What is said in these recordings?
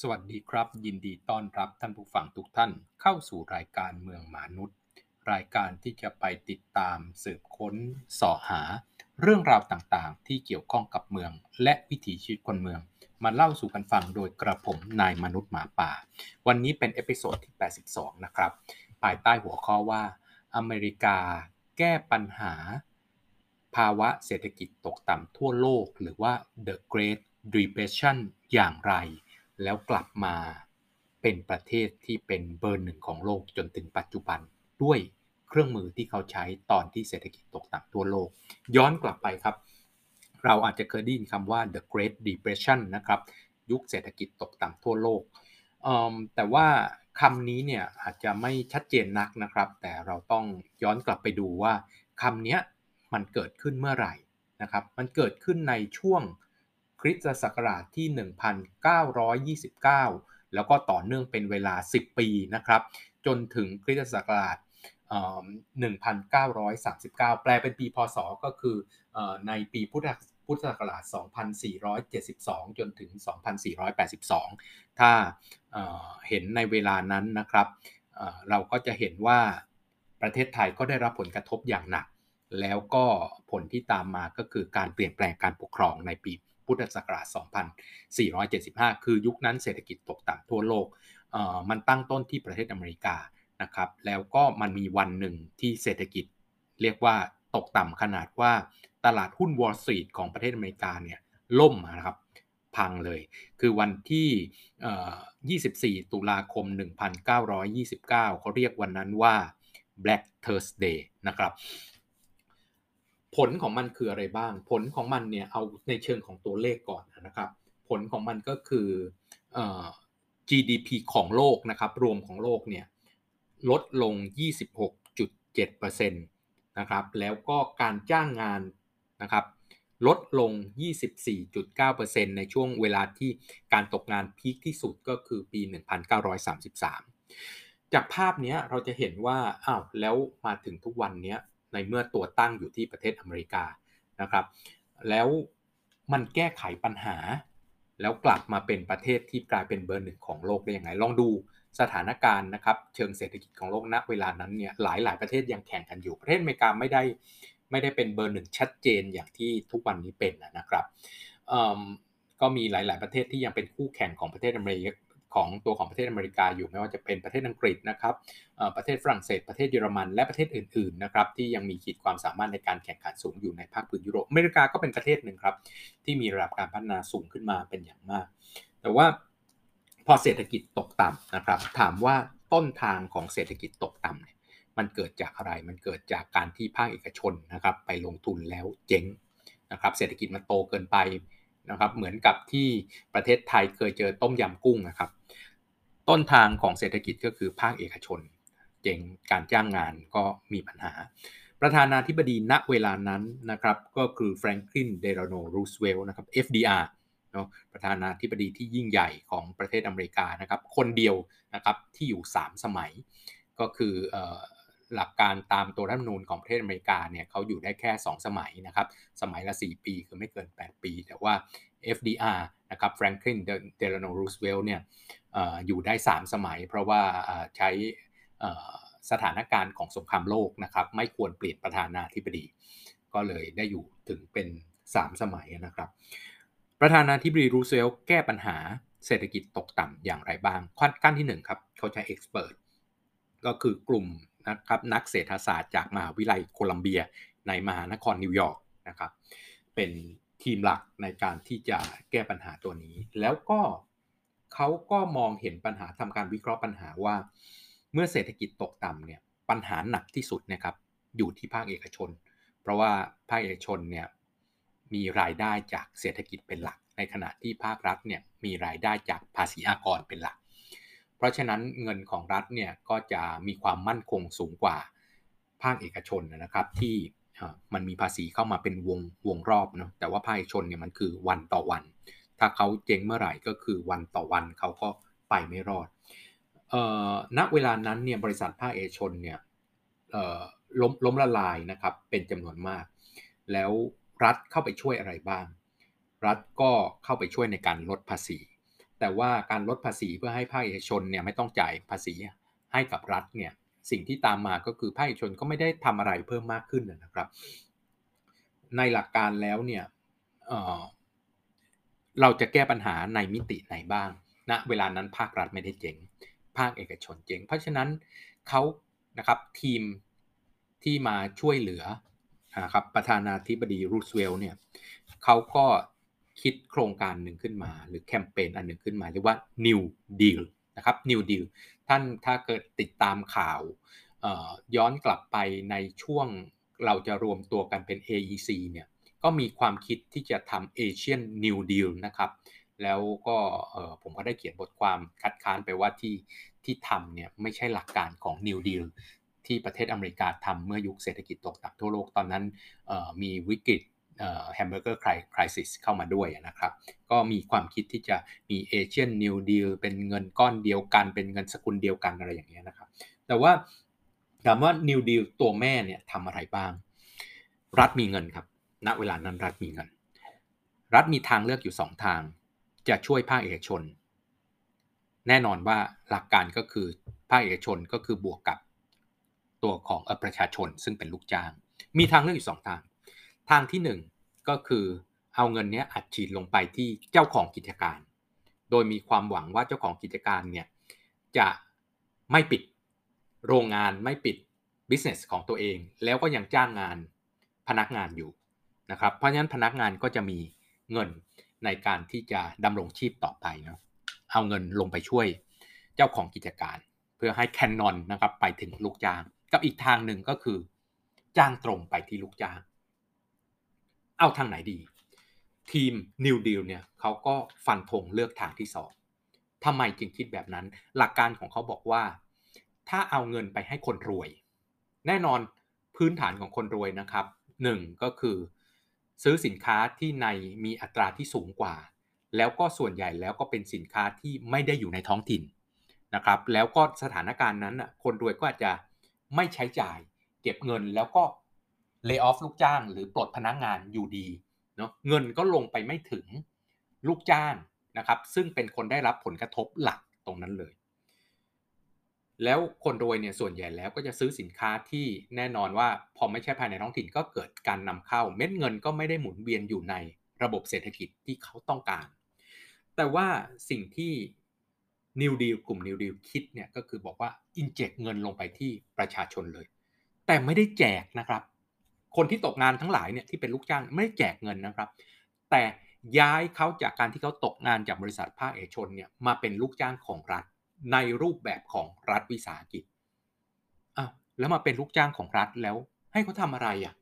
สวัสดีครับ ยินดีต้อนรับท่านผู้ฟังทุกท่านเข้าสู่รายการเมืองหมานุด รายการที่จะไปติดตามสืบค้นเสาะหา เรื่องราวต่างๆ ที่เกี่ยวข้องกับเมือง และวิถีชีวิตคนเมือง มาเล่าสู่กันฟังโดยกระผมนายมนุษย์หมาป่า วันนี้เป็น episode ที่ 82 นะครับ ภายใต้หัวข้อว่า อเมริกาแก้ปัญหา ภาวะเศรษฐกิจตกต่ำทั่วโลก หรือว่า The Great Depression อย่างไร แล้วกลับมาเป็นประเทศที่เป็นเบอร์หนึ่งของโลกจนถึงปัจจุบันด้วยเครื่องมือที่เขาใช้ตอนที่เศรษฐกิจตกต่ำทั่วโลก ย้อนกลับไปครับ เราอาจจะเคยได้ยินคำว่า the Great Depression นะครับ ยุคเศรษฐกิจตกต่ำทั่วโลก แต่ว่าคำนี้เนี่ยอาจจะไม่ชัดเจนนักนะครับ แต่เราต้องย้อนกลับไปดูว่าคำนี้มันเกิดขึ้นเมื่อไหร่นะครับ มันเกิดขึ้นในช่วง คริสตศักราชที่ 1929 แล้วก็ต่อเนื่องเป็นเวลา 10 ปีนะครับ จนถึงคริสตศักราช1939 แปลเป็นปีพศก็คือในปีพุทธพุทธศักราช 2472 จนถึง 2482 ถ้าเห็นในเวลานั้นนะครับเราก็จะเห็นว่าประเทศไทยก็ได้รับผลกระทบอย่างหนัก แล้วก็ผลที่ตามมาก็คือการเปลี่ยนแปลงการปกครองในปี พุทธศักราช 2475 คือยุคนั้นเศรษฐกิจตกต่ำทั่วโลกมันตั้งต้นที่ประเทศอเมริกานะครับ แล้วก็มันมีวันหนึ่งที่เศรษฐกิจเรียกว่าตกต่ำขนาดว่าตลาดหุ้นวอลสตรีทของประเทศอเมริกาเนี่ยล่มนะครับพังเลย คือวันที่ 24 ตุลาคม 1929 เขาเรียกวันนั้นว่า Black Thursday นะครับ ผลของมันคืออะไรบ้าง ผลของมันเนี่ยเอาในเชิงของตัวเลขก่อนนะครับ ผลของมันก็คือ GDP ของโลกนะครับ รวมของโลกเนี่ยลดลง 26.7%นะครับ แล้วก็การจ้างงานนะครับลดลง 24.9%ในช่วงเวลาที่การตกงานพีคที่สุดก็คือปี 1933 จากภาพนี้เราจะเห็นว่า อ้าว แล้วมาถึงทุกวันนี้ ในเมื่อตัวตั้งอยู่ที่ประเทศอเมริกานะครับ แล้วมันแก้ไขปัญหา แล้วกลับมาเป็นประเทศที่กลายเป็นเบอร์หนึ่งของโลกได้ยังไง ลองดูสถานการณ์นะครับ เชิงเศรษฐกิจของโลกณเวลานั้นเนี่ยหลายหลายประเทศยังแข่งกันอยู่ประเทศอเมริกาไม่ได้ไม่ได้เป็นเบอร์หนึ่งชัดเจนอย่างที่ทุกวันนี้เป็นนะครับก็มีหลาย ๆ ประเทศที่ยังเป็นคู่แข่งของประเทศอเมริกา ของตัวของประเทศอเมริกาอยู่ไม่ว่าจะเป็นประเทศอังกฤษนะครับประเทศฝรั่งเศส ประเทศเยอรมัน และประเทศอื่นๆนะครับที่ยังมีขีดความสามารถในการแข่งขันสูงอยู่ในภาคพื้นยุโรปอเมริกาก็เป็นประเทศหนึ่งครับที่มีระดับการพัฒนาสูงขึ้นมาเป็นอย่างมาก แต่ว่าพอเศรษฐกิจตกต่ำนะครับ ถามว่าต้นทางของเศรษฐกิจตกต่ำเนี่ยมันเกิดจากอะไร มันเกิดจากการที่ภาคเอกชนนะครับไปลงทุนแล้วเจ๊งนะครับ เศรษฐกิจมันโตเกินไป นะครับเหมือนกับที่ประเทศไทยเคยเจอต้มยำกุ้งนะครับ ต้นทางของเศรษฐกิจก็คือภาคเอกชน เจงการจ้างงานก็มีปัญหา ประธานาธิบดีณเวลานั้นนะครับก็คือแฟรงคลินเดลโนรูสเวลนะครับ FDR เนาะประธานาธิบดีที่ยิ่งใหญ่ของประเทศอเมริกานะครับ คนเดียวนะครับที่อยู่ 3 สมัย ก็คือ หลักการตามตัวรัฐธรรมนูญของประเทศอเมริกาเนี่ยเขาอยู่ได้แค่ 2 สมัยนะครับ สมัยละ 4 ปีคือไม่เกิน 8 ปี แต่ว่า FDR นะครับ Franklin Delano Roosevelt เนี่ยอยู่ได้ 3 สมัย เพราะว่าใช้สถานการณ์ของสงครามโลกนะครับไม่ควรเปลี่ยนประธานาธิบดี ก็เลยได้อยู่ถึงเป็น 3 สมัยนะครับ ประธานาธิบดีรูสเวลแก้ปัญหาเศรษฐกิจตกต่ำอย่างไรบ้างขั้นที่1ครับเขาใช้ expert ก็คือกลุ่ม นะครับนักเศรษฐศาสตร์จากมหาวิทยาลัยโคลัมเบีย ในมหานครนิวยอร์กนะครับเป็นทีมหลักในการที่จะแก้ปัญหาตัวนี้ แล้วก็เขาก็มองเห็นปัญหาทำการวิเคราะห์ปัญหาว่า เมื่อเศรษฐกิจตกต่ำเนี่ยปัญหาหนักที่สุดนะครับอยู่ที่ภาคเอกชน เพราะว่าภาคเอกชนเนี่ยมีรายได้จากเศรษฐกิจเป็นหลัก ในขณะที่ภาครัฐเนี่ยมีรายได้จากภาษีอากรเป็นหลัก เพราะฉะนั้นเงินของรัฐเนี่ยก็จะมีความมั่นคงสูงกว่าภาคเอกชนนะครับที่มันมีภาษีเข้ามาเป็นวงวงรอบเนาะแต่ว่าภาคเอกชนเนี่ยมันคือวันต่อวัน ถ้าเขาเจ๊งเมื่อไหร่ก็คือวันต่อวันเขาก็ไปไม่รอดณเวลานั้นเนี่ยบริษัทภาคเอกชนเนี่ยล้มล้มละลายนะครับเป็นจำนวนมาก แล้วรัฐเข้าไปช่วยอะไรบ้าง รัฐก็เข้าไปช่วยในการลดภาษี แต่ว่าการลดภาษีเพื่อให้ภาคเอกชนเนี่ยไม่ต้องจ่ายภาษีให้กับรัฐเนี่ยสิ่งที่ตามมาก็คือภาคเอกชนก็ไม่ได้ทำอะไรเพิ่มมากขึ้นนะครับ ในหลักการแล้วเนี่ยเเราจะแก้ปัญหาในมิติไหนบ้างณนะเวลานั้นภาครัฐไม่ได้เจ๋ง ภาคเอกชนเจ๋ง เพราะฉะนั้นเขานะครับทีมที่มาช่วยเหลือนะครับประธานาธิบดีรูสเวลล์เนี่ยเขาก็ คิดโครงการหนึ่งขึ้นมา หรือแคมเปญอันหนึ่งขึ้นมาเรียกว่า New Deal นะครับ New Deal ท่านถ้าเกิดติดตามข่าวย้อนกลับไปในช่วงเราจะรวมตัวกันเป็น AEC เนี่ยก็มีความคิดที่จะทำ Asian New Deal นะครับ แล้วก็ผมก็ได้เขียนบทความคัดค้านไปว่าที่ที่ทำเนี่ยไม่ใช่หลักการของ New Deal ที่ประเทศอเมริกาทำเมื่อยุคเศรษฐกิจตกต่ำทั่วโลกตอนนั้นมีวิกฤต hamburger crisis เข้ามาด้วยนะครับ ก็มีความคิดที่จะมี Asian New Deal เป็นเงินก้อนเดียวกัน เป็นเงินสกุลเดียวกันอะไรอย่างเงี้ยนะครับ แต่ว่าถามว่า New Deal ตัวแม่เนี่ยทำอะไรบ้าง รัฐมีเงินครับ ณเวลานั้นรัฐมีเงิน รัฐมีทางเลือกอยู่ 2 ทาง จะช่วยภาคเอกชน แน่นอนว่าหลักการก็คือภาคเอกชนก็คือบวกกับตัวของประชาชนซึ่งเป็นลูกจ้าง มีทางเลือกอยู่สองทาง ทางที่ 1 ก็คือเอาเงินนี้อัดฉีดลงไปที่เจ้าของกิจการ โดยมีความหวังว่าเจ้าของกิจการเนี่ยจะไม่ปิดโรงงานไม่ปิดบิสเนสของตัวเอง แล้วก็ยังจ้างงานพนักงานอยู่นะครับ เพราะฉะนั้นพนักงานก็จะมีเงินในการที่จะดำรงชีพต่อไปเนาะเอาเงินลงไปช่วยเจ้าของกิจการ เพื่อให้แคนนอนนะครับไปถึงลูกจ้าง กับอีกทางหนึ่งก็คือ จ้างตรงไปที่ลูกจ้าง เอาทางไหนดี ทีม New Deal เนี่ยเขาก็ฟันธงเลือกทางที่สองทำไมจึงคิดแบบนั้น หลักการของเขาบอกว่า ถ้าเอาเงินไปให้คนรวย แน่นอนพื้นฐานของคนรวยนะครับหนึ่งก็คือซื้อสินค้าที่ในมีอัตราที่สูงกว่า แล้วก็ส่วนใหญ่แล้วก็เป็นสินค้าที่ไม่ได้อยู่ในท้องถิ่นนะครับ แล้วก็สถานการณ์นั้นคนรวยก็อาจจะไม่ใช้จ่าย เก็บเงินแล้วก็ เลิกออฟลูกจ้าง หรือปลดพนักงงานอยู่ดีเนาะเงินก็ลงไปไม่ถึงลูกจ้างนะครับ ซึ่งเป็นคนได้รับผลกระทบหลักตรงนั้นเลย แล้วคนรวยเนี่ยส่วนใหญ่แล้วก็จะซื้อสินค้าที่แน่นอนว่าพอไม่ใช่ภายในท้องถิ่นก็เกิดการนำเข้า เม็ดเงินก็ไม่ได้หมุนเวียนอยู่ในระบบเศรษฐกิจที่เขาต้องการ แต่ว่าสิ่งที่นิวดีลกลุ่มนิวดีลคิดเนี่ยก็คือบอกว่าอินเจกเงินลงไปที่ประชาชนเลย แต่ไม่ได้แจกนะครับ คนที่ตกงานทั้งหลายเนี่ยที่เป็นลูกจ้างไม่แจกเงินนะครับ แต่ย้ายเขาจากการที่เขาตกงานจากบริษัทภาคเอกชนเนี่ยมาเป็นลูกจ้างของรัฐ ในรูปแบบของรัฐวิสาหกิจอ้าวแล้วมาเป็นลูกจ้างของรัฐแล้วให้เขาทำอะไรอะ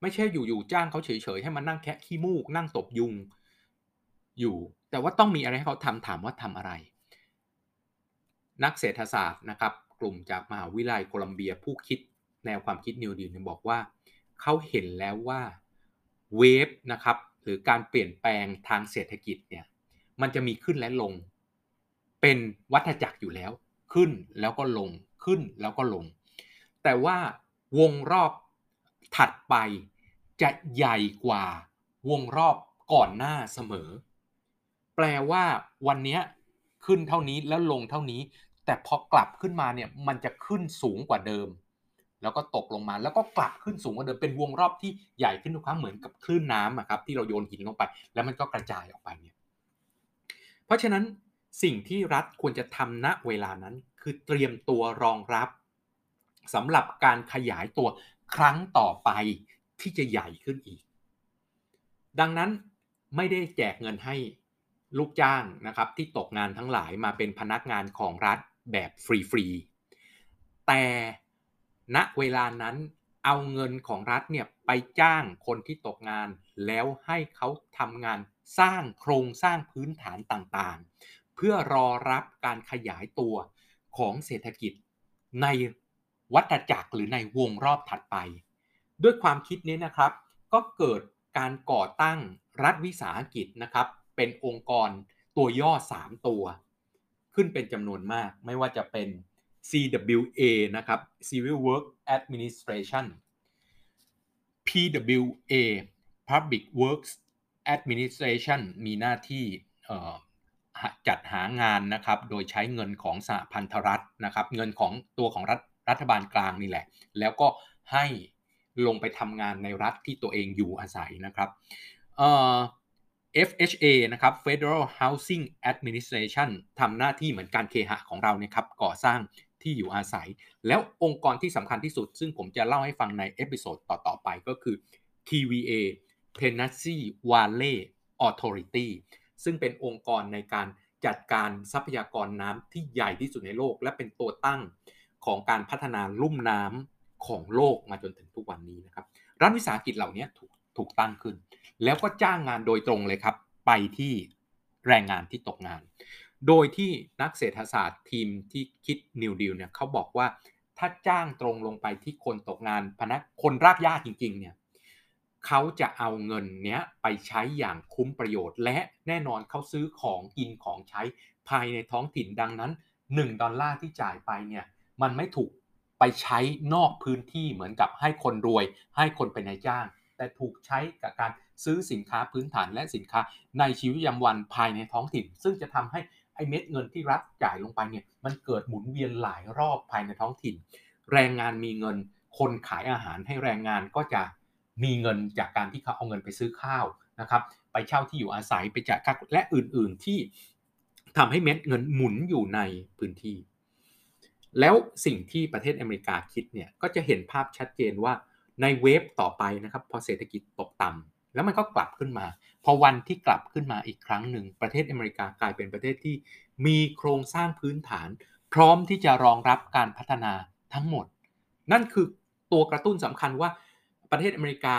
ไม่ใช่อยู่ๆจ้างเขาเฉยๆให้มานั่งแคะขี้มูก นั่งตบยุงอยู่ แต่ว่าต้องมีอะไรให้เขาทำถามว่าทำอะไร นักเศรษฐศาสตร์นะครับ กลุ่มจากมหาวิทยาลัยโคลัมเบียผู้คิด แนวความคิดนิวดีลบอกว่าเขาเห็นแล้วว่าเวฟนะครับหรือการเปลี่ยนแปลงทางเศรษฐกิจเนี่ยมันจะมีขึ้นและลง เป็นวัฏจักรอยู่แล้ว ขึ้นแล้วก็ลงขึ้นแล้วก็ลง แต่ว่าวงรอบถัดไปจะใหญ่กว่าวงรอบก่อนหน้าเสมอ แปลว่าวันนี้ขึ้นเท่านี้แล้วลงเท่านี้ แต่พอกลับขึ้นมาเนี่ยมันจะขึ้นสูงกว่าเดิม แล้วก็ตกลงมาแล้วก็กลับขึ้นสูงกว่าเดิมเป็นวงรอบที่ใหญ่ขึ้นทุกครั้งเหมือนกับคลื่นน้ำครับที่เราโยนหินลงไป แล้วมันก็กระจายออกไปเนี่ยเพราะฉะนั้นสิ่งที่รัฐควรจะทำณเวลานั้น คือเตรียมตัวรองรับสำหรับการขยายตัวครั้งต่อไปที่จะใหญ่ขึ้นอีก ดังนั้นไม่ได้แจกเงินให้ลูกจ้างนะครับที่ตกงานทั้งหลายมาเป็นพนักงานของรัฐแบบฟรีๆแต่ ณเวลานั้นเอาเงินของรัฐเนี่ยไปจ้างคนที่ตกงาน แล้วให้เขาทำงานสร้างโครงสร้างพื้นฐานต่างๆ เพื่อรอรับการขยายตัวของเศรษฐกิจในวัฏจักรหรือในวงรอบถัดไป ด้วยความคิดนี้นะครับ ก็เกิดการก่อตั้งรัฐวิสาหกิจนะครับ เป็นองค์กรตัวย่อ 3 ตัว ขึ้นเป็นจำนวนมากไม่ว่าจะเป็น CWA นะครับ Civil Work Administration PWA Public Works Administration มีหน้าที่จัดหางานนะครับ โดยใช้เงินของสหพันธรัฐนะครับ เงินของตัวของรัฐรัฐบาลกลางนี่แหละ แล้วก็ให้ลงไปทำงานในรัฐที่ตัวเองอยู่อาศัยนะครับ FHA นะครับ Federal Housing Administration ทำหน้าที่เหมือนการเคหะของเราเนี่ยครับ ก่อสร้าง ที่อยู่อาศัย แล้วองค์กรที่สำคัญที่สุด ซึ่งผมจะเล่าให้ฟังในเอพิโซดต่อ ๆ ไปก็คือ TVA Tennessee Valley Authority ซึ่งเป็นองค์กรในการจัดการทรัพยากรน้ำที่ใหญ่ที่สุดในโลก และเป็นตัวตั้งของการพัฒนาลุ่มน้ำของโลกมาจนถึงทุกวันนี้นะครับรัฐวิสาหกิจเหล่านี้ถูกถูกตั้งขึ้น แล้วก็จ้างงานโดยตรงเลยครับ ไปที่แรงงานที่ตกงาน โดยที่นักเศรษฐศาสตร์ทีมที่คิด New Deal เนี่ยเขาบอกว่าถ้าจ้างตรงลงไปที่คนตกงานพนักคนรากหญ้าจริง ๆ เนี่ยเขาจะเอาเงินเนี้ยไปใช้อย่างคุ้มประโยชน์ และแน่นอนเขาซื้อของกินของใช้ภายในท้องถิ่นดังนั้น 1 ดอลลาร์ที่จ่ายไปเนี่ยมันไม่ถูกไปใช้นอกพื้นที่เหมือนกับให้คนรวย ให้คนเป็นนายจ้าง แต่ถูกใช้กับการซื้อสินค้าพื้นฐานและสินค้าในชีวิตประจำวันภายในท้องถิ่น ซึ่งจะทำให้ เม็ดเงินที่รัฐจ่ายลงไปเนี่ยมันเกิดหมุนเวียนหลายรอบภายในท้องถิ่น แรงงานมีเงิน คนขายอาหารให้แรงงานก็จะมีเงินจากการที่เขาเอาเงินไปซื้อข้าวนะครับไปเช่าที่อยู่อาศัยไปจ่ายค่าและอื่นๆที่ทำให้เม็ดเงินหมุนอยู่ในพื้นที่ แล้วสิ่งที่ประเทศอเมริกาคิดเนี่ยก็จะเห็นภาพชัดเจนว่าในเวฟต่อไปนะครับพอเศรษฐกิจตกต่ำ แล้วมันก็กลับขึ้นมา พอวันที่กลับขึ้นมาอีกครั้งหนึ่ง ประเทศอเมริกากลายเป็นประเทศที่มีโครงสร้างพื้นฐาน พร้อมที่จะรองรับการพัฒนาทั้งหมด นั่นคือตัวกระตุ้นสำคัญว่าประเทศอเมริกา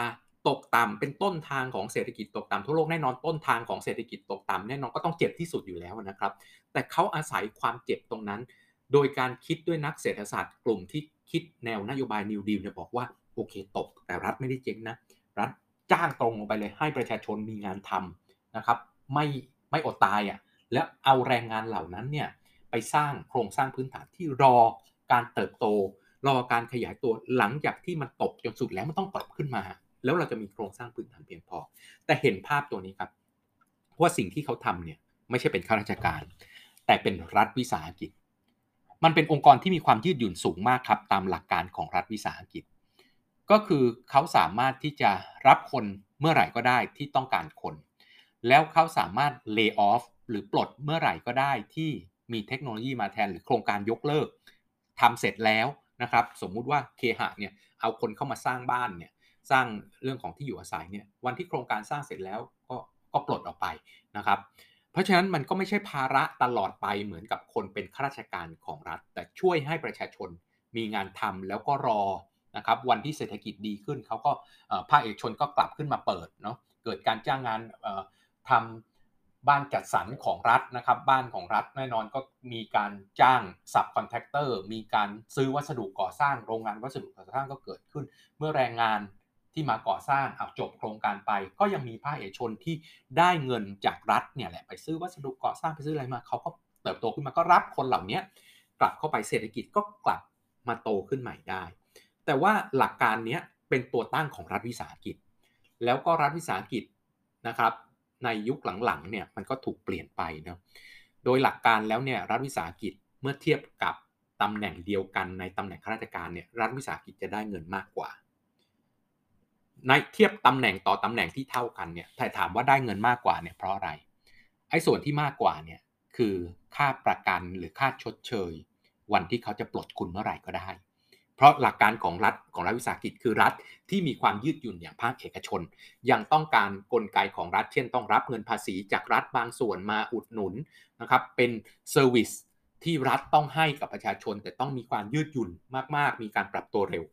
ตกต่ำเป็นต้นทางของเศรษฐกิจตกต่ำทั่วโลกแน่นอนต้นทางของเศรษฐกิจตกต่ำแน่นอนก็ต้องเจ็บที่สุดอยู่แล้วนะครับ แต่เขาอาศัยความเจ็บตรงนั้น โดยการคิดด้วยนักเศรษฐศาสตร์กลุ่มที่คิดแนวนโยบายนิวดีลเนี่ยบอกว่าโอเคตกแต่รัฐไม่ได้เจ๊งนะรัฐ จ้างตรงลงไปเลย ให้ประชาชนมีงานทำนะครับ ไม่ไม่อดตายอะ่ะและเอาแรงงานเหล่านั้นเนี่ยไปสร้างโครงสร้างพื้นฐานที่รอการเติบโต รอการขยายตัวหลังจากที่มันตกจนสุดแล้วมันต้องปรับขึ้นมา แล้วเราจะมีโครงสร้างพื้นฐานเพียงพอ แต่เห็นภาพตัวนี้ครับว่าสิ่งที่เขาทำเนี่ยไม่ใช่เป็นข้าราชการ แต่เป็นรัฐวิสาหกิจ มันเป็นองค์กรที่มีความยืดหยุ่นสูงมากครับตามหลักการของรัฐวิสาหกิจ ก็คือเขาสามารถที่จะรับคนเมื่อไหร่ก็ได้ที่ต้องการคน แล้วเขาสามารถเลิกออฟหรือปลดเมื่อไหร่ก็ได้ที่มีเทคโนโลยีมาแทนหรือโครงการยกเลิกทำเสร็จแล้วนะครับสมมุติว่าเคหะเนี่ยเอาคนเข้ามาสร้างบ้านเนี่ยสร้างเรื่องของที่อยู่อาศัยเนี่ยวันที่โครงการสร้างเสร็จแล้วก็ก็ปลดออกไปนะครับ เพราะฉะนั้นมันก็ไม่ใช่ภาระตลอดไปเหมือนกับคนเป็นข้าราชการของรัฐ แต่ช่วยให้ประชาชนมีงานทำแล้วก็รอ นะครับวันที่เศรษฐกิจดีขึ้นเขาก็ภาคเอกชนก็กลับขึ้นมาเปิดเนาะเกิดการจ้างงานทำบ้านจัดสรรของรัฐนะครับบ้านของรัฐแน่นอนก็มีการจ้าง subcontractor มีการซื้อวัสดุก่อสร้างโรงงานวัสดุก่อสร้างก็เกิดขึ้น เมื่อแรงงานที่มาก่อสร้างเออจบโครงการไป ก็ยังมีภาคเอกชนที่ได้เงินจากรัฐเนี่ยแหละไปซื้อวัสดุก่อสร้างไปซื้ออะไรมาเขาก็เติบโตขึ้นมาก็รับคนเหล่านี้กลับเข้าไปเศรษฐกิจก็กลับมาโตขึ้นใหม่ได้ แต่ว่าหลักการนี้เป็นตัวตั้งของรัฐวิสาหกิจ แล้วก็รัฐวิสาหกิจนะครับ ในยุคหลังๆเนี่ยมันก็ถูกเปลี่ยนไปนะโดยหลักการแล้วเนี่ยรัฐวิสาหกิจเมื่อเทียบกับตำแหน่งเดียวกันในตำแหน่งข้าราชการเนี่ยรัฐวิสาหกิจจะได้เงินมากกว่า ในเทียบตำแหน่งต่อตำแหน่งที่เท่ากันเนี่ยแต่ถามว่าได้เงินมากกว่าเนี่ยเพราะอะไรไอ้ส่วนที่มากกว่าเนี่ยคือค่าประกันหรือค่าชดเชย วันที่เขาจะปลดคุณเมื่อไหร่ก็ได้ ราะหลักการของรัฐของรัฐวิสาหกิจคือรัฐที่มีความยืดหยุ่นอย่างภาคเอกชน ยังต้องการกลไกของรัฐ เช่นต้องรับเงินภาษีจากรัฐบางส่วนมาอุดหนุนนะครับเป็นเซอร์วิสที่รัฐต้องให้กับประชาชน แต่ต้องมีความยืดหยุ่นมาก ๆ มีการปรับตัวเร็ว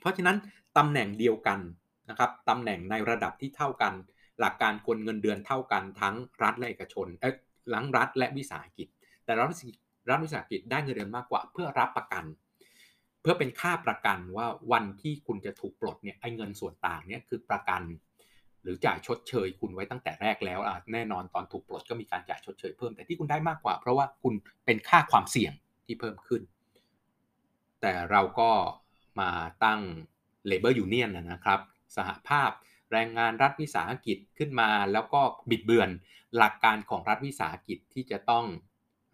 เพราะฉะนั้นตำแหน่งเดียวกันนะครับตำแหน่งในระดับที่เท่ากัน หลักการกลเงินเดือนเท่ากันทั้งรัฐและเอกชนเอ้หลังรัฐและวิสาหกิจ แต่รัฐรัฐวิสาหกิจได้เงินเดือนมากกว่าเพื่อรับประกัน เพื่อเป็นค่าประกันว่าวันที่คุณจะถูกปลดเนี่ยไอ้เงินส่วนต่างเนี่ยคือประกัน หรือจ่ายชดเชยคุณไว้ตั้งแต่แรกแล้วแน่นอนตอนถูกปลดก็มีการจ่ายชดเชยเพิ่มแต่ที่คุณได้มากกว่า เพราะว่าคุณเป็นค่าความเสี่ยงที่เพิ่มขึ้น แต่เราก็มาตั้ง Labor Union นะครับ สหภาพแรงงานรัฐวิสาหกิจขึ้นมา แล้วก็บิดเบือนหลักการของรัฐวิสาหกิจที่จะต้อง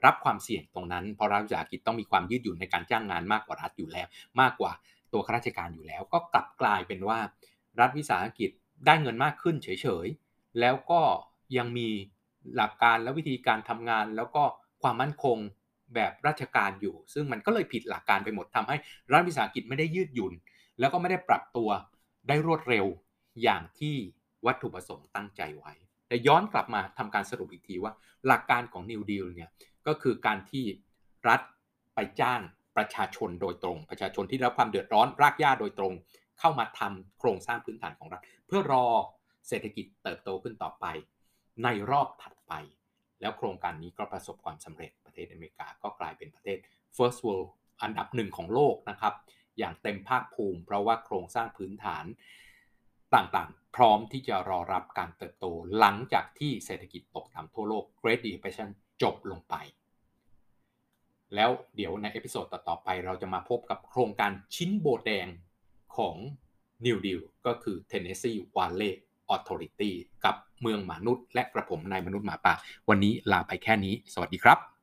รับความเสี่ยงตรงนั้น เพราะรัฐวิสาหกิจต้องมีความยืดหยุ่นในการจ้างงานมากกว่ารัฐอยู่แล้ว มากกว่าตัวข้าราชการอยู่แล้ว ก็กลับกลายเป็นว่า รัฐวิสาหกิจได้เงินมากขึ้นเฉยๆ แล้วก็ยังมีหลักการและวิธีการทำงาน แล้วก็ความมั่นคงแบบราชการอยู่ ซึ่งมันก็เลยผิดหลักการไปหมดทำให้รัฐวิสาหกิจไม่ได้ยืดหยุ่น แล้วก็ไม่ได้ปรับตัวได้รวดเร็วอย่างที่วัตถุประสงค์ตั้งใจไว้ แต่ย้อนกลับมาทำการสรุปอีกทีว่า หลักการของ New Deal เนี่ย ก็คือการที่รัฐไปจ้างประชาชนโดยตรง ประชาชนที่รับความเดือดร้อนรากหญ้าโดยตรง เข้ามาทำโครงสร้างพื้นฐานของรัฐ เพื่อรอเศรษฐกิจเติบโตขึ้นต่อไป ในรอบถัดไป แล้วโครงการนี้ก็ประสบความสำเร็จประเทศอเมริกาก็กลายเป็นประเทศ first world อันดับหนึ่งของโลกนะครับ อย่างเต็มภาคภูมิ เพราะว่าโครงสร้างพื้นฐานต่างๆ พร้อมที่จะรอรับการเติบโตหลังจากที่เศรษฐกิจตกต่ำทั่วโลก Great Depression จบลงไป แล้วเดี๋ยวใน episode ต่อๆไปเราจะมาพบกับโครงการชิ้นโบแดงของ New Deal ก็คือ Tennessee Valley Authority กับเมืองมนุษย์ และกระผมนายมนุษย์หมาป่า วันนี้ลาไปแค่นี้ สวัสดีครับ